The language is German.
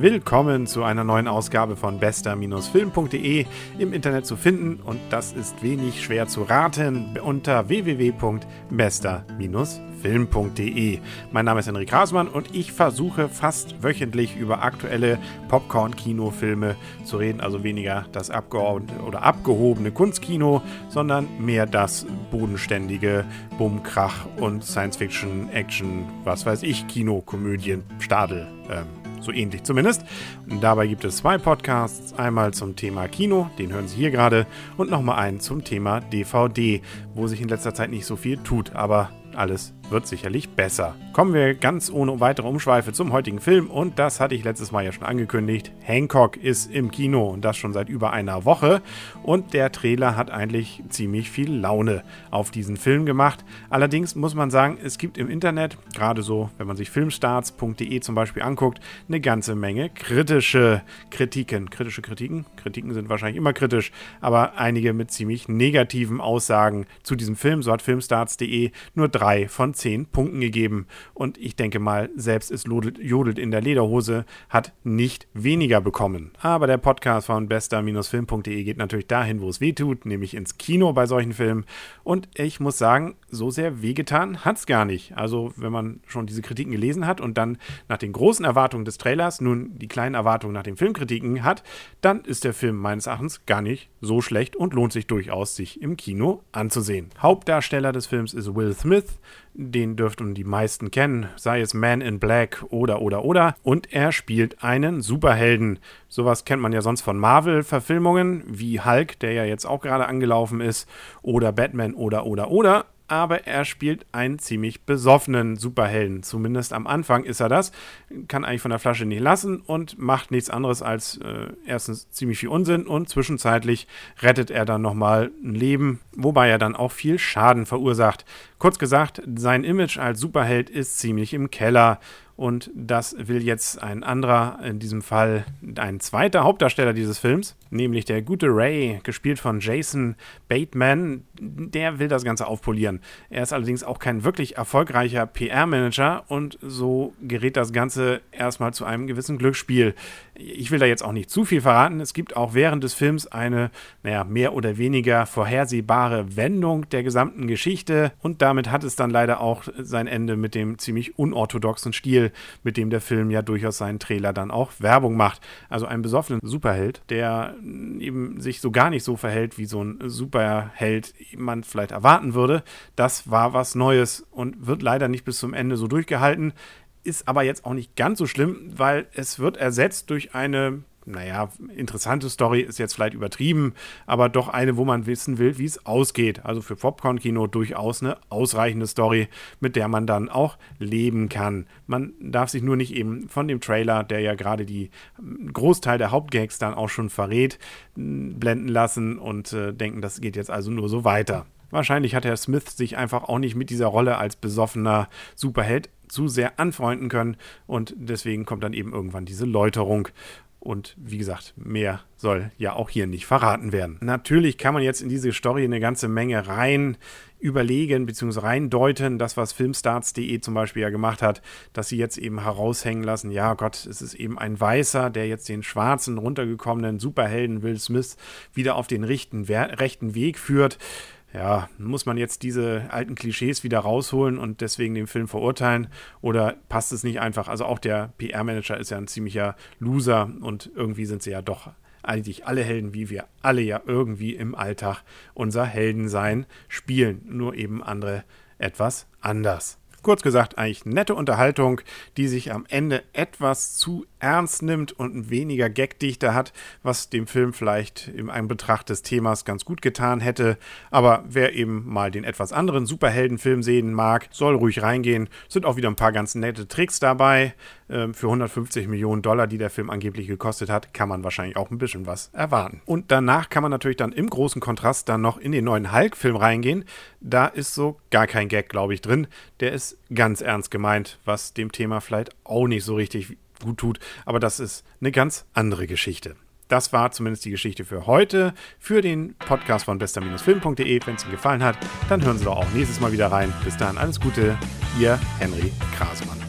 Willkommen zu einer neuen Ausgabe von bester-film.de im Internet zu finden und das ist wenig schwer zu raten unter www.bester-film.de. Mein Name ist Henrik Rasmann und ich versuche fast wöchentlich über aktuelle Popcorn-Kinofilme zu reden, also weniger das abgehobene oder abgehobene Kunstkino, sondern mehr das bodenständige Bumm, Krach und Science-Fiction, Action, was weiß ich, Kino, Komödien, Stadel. Ähm, so ähnlich zumindest. Und dabei gibt es zwei Podcasts. Einmal zum Thema Kino, den hören Sie hier gerade, und nochmal einen zum Thema DVD, wo sich in letzter Zeit nicht so viel tut, aber alles wird sicherlich besser. Kommen wir ganz ohne weitere Umschweife zum heutigen Film und das hatte ich letztes Mal ja schon angekündigt. Hancock ist im Kino und das schon seit über einer Woche und der Trailer hat eigentlich ziemlich viel Laune auf diesen Film gemacht. Allerdings muss man sagen, es gibt im Internet, gerade so, wenn man sich filmstarts.de zum Beispiel anguckt, eine ganze Menge kritische Kritiken. Kritische Kritiken? Kritiken sind wahrscheinlich immer kritisch, aber einige mit ziemlich negativen Aussagen zu diesem Film. So hat filmstarts.de nur drei von 10 Punkten gegeben. Und ich denke mal, selbst es jodelt in der Lederhose hat nicht weniger bekommen. Aber der Podcast von bester-film.de geht natürlich dahin, wo es weh tut, nämlich ins Kino bei solchen Filmen. Und ich muss sagen, so sehr wehgetan hat es gar nicht. Also, wenn man schon diese Kritiken gelesen hat und dann nach den großen Erwartungen des Trailers nun die kleinen Erwartungen nach den Filmkritiken hat, dann ist der Film meines Erachtens gar nicht so schlecht und lohnt sich durchaus, sich im Kino anzusehen. Hauptdarsteller des Films ist Will Smith, den dürften die meisten kennen, sei es Man in Black oder oder oder. Und er spielt einen Superhelden. Sowas kennt man ja sonst von Marvel-Verfilmungen, wie Hulk, der ja jetzt auch gerade angelaufen ist, oder Batman oder oder oder aber er spielt einen ziemlich besoffenen Superhelden. Zumindest am Anfang ist er das. Kann eigentlich von der Flasche nicht lassen und macht nichts anderes als äh, erstens ziemlich viel Unsinn und zwischenzeitlich rettet er dann nochmal ein Leben, wobei er dann auch viel Schaden verursacht. Kurz gesagt, sein Image als Superheld ist ziemlich im Keller und das will jetzt ein anderer, in diesem Fall ein zweiter Hauptdarsteller dieses Films, nämlich der gute Ray, gespielt von Jason Bateman. Der will das Ganze aufpolieren. Er ist allerdings auch kein wirklich erfolgreicher PR-Manager und so gerät das Ganze erstmal zu einem gewissen Glücksspiel. Ich will da jetzt auch nicht zu viel verraten. Es gibt auch während des Films eine, naja, mehr oder weniger vorhersehbare Wendung der gesamten Geschichte und damit hat es dann leider auch sein Ende mit dem ziemlich unorthodoxen Stil mit dem der Film ja durchaus seinen Trailer dann auch Werbung macht. Also ein besoffenen Superheld, der eben sich so gar nicht so verhält, wie so ein Superheld man vielleicht erwarten würde. Das war was Neues und wird leider nicht bis zum Ende so durchgehalten. Ist aber jetzt auch nicht ganz so schlimm, weil es wird ersetzt durch eine naja, interessante Story ist jetzt vielleicht übertrieben, aber doch eine, wo man wissen will, wie es ausgeht. Also für Popcorn-Kino durchaus eine ausreichende Story, mit der man dann auch leben kann. Man darf sich nur nicht eben von dem Trailer, der ja gerade die Großteil der Hauptgags dann auch schon verrät, blenden lassen und äh, denken, das geht jetzt also nur so weiter. Wahrscheinlich hat Herr Smith sich einfach auch nicht mit dieser Rolle als besoffener Superheld zu sehr anfreunden können und deswegen kommt dann eben irgendwann diese Läuterung. Und wie gesagt, mehr soll ja auch hier nicht verraten werden. Natürlich kann man jetzt in diese Story eine ganze Menge rein überlegen bzw. reindeuten, das was Filmstarts.de zum Beispiel ja gemacht hat, dass sie jetzt eben heraushängen lassen, ja Gott, es ist eben ein Weißer, der jetzt den schwarzen, runtergekommenen Superhelden Will Smith wieder auf den rechten, rechten Weg führt ja, muss man jetzt diese alten Klischees wieder rausholen und deswegen den Film verurteilen oder passt es nicht einfach? Also auch der PR-Manager ist ja ein ziemlicher Loser und irgendwie sind sie ja doch eigentlich alle Helden, wie wir alle ja irgendwie im Alltag unser Heldensein spielen, nur eben andere etwas anders. Kurz gesagt, eigentlich nette Unterhaltung, die sich am Ende etwas zu ernst nimmt und weniger Gagdichte hat, was dem Film vielleicht im Anbetracht des Themas ganz gut getan hätte. Aber wer eben mal den etwas anderen Superheldenfilm sehen mag, soll ruhig reingehen. Sind auch wieder ein paar ganz nette Tricks dabei. Ähm, für 150 Millionen Dollar, die der Film angeblich gekostet hat, kann man wahrscheinlich auch ein bisschen was erwarten. Und danach kann man natürlich dann im großen Kontrast dann noch in den neuen Hulk-Film reingehen. Da ist so gar kein Gag, glaube ich, drin. Der ist ganz ernst gemeint, was dem Thema vielleicht auch nicht so richtig gut tut. Aber das ist eine ganz andere Geschichte. Das war zumindest die Geschichte für heute, für den Podcast von bester-film.de. Wenn es Ihnen gefallen hat, dann hören Sie doch auch nächstes Mal wieder rein. Bis dahin alles Gute, Ihr Henry Krasmann.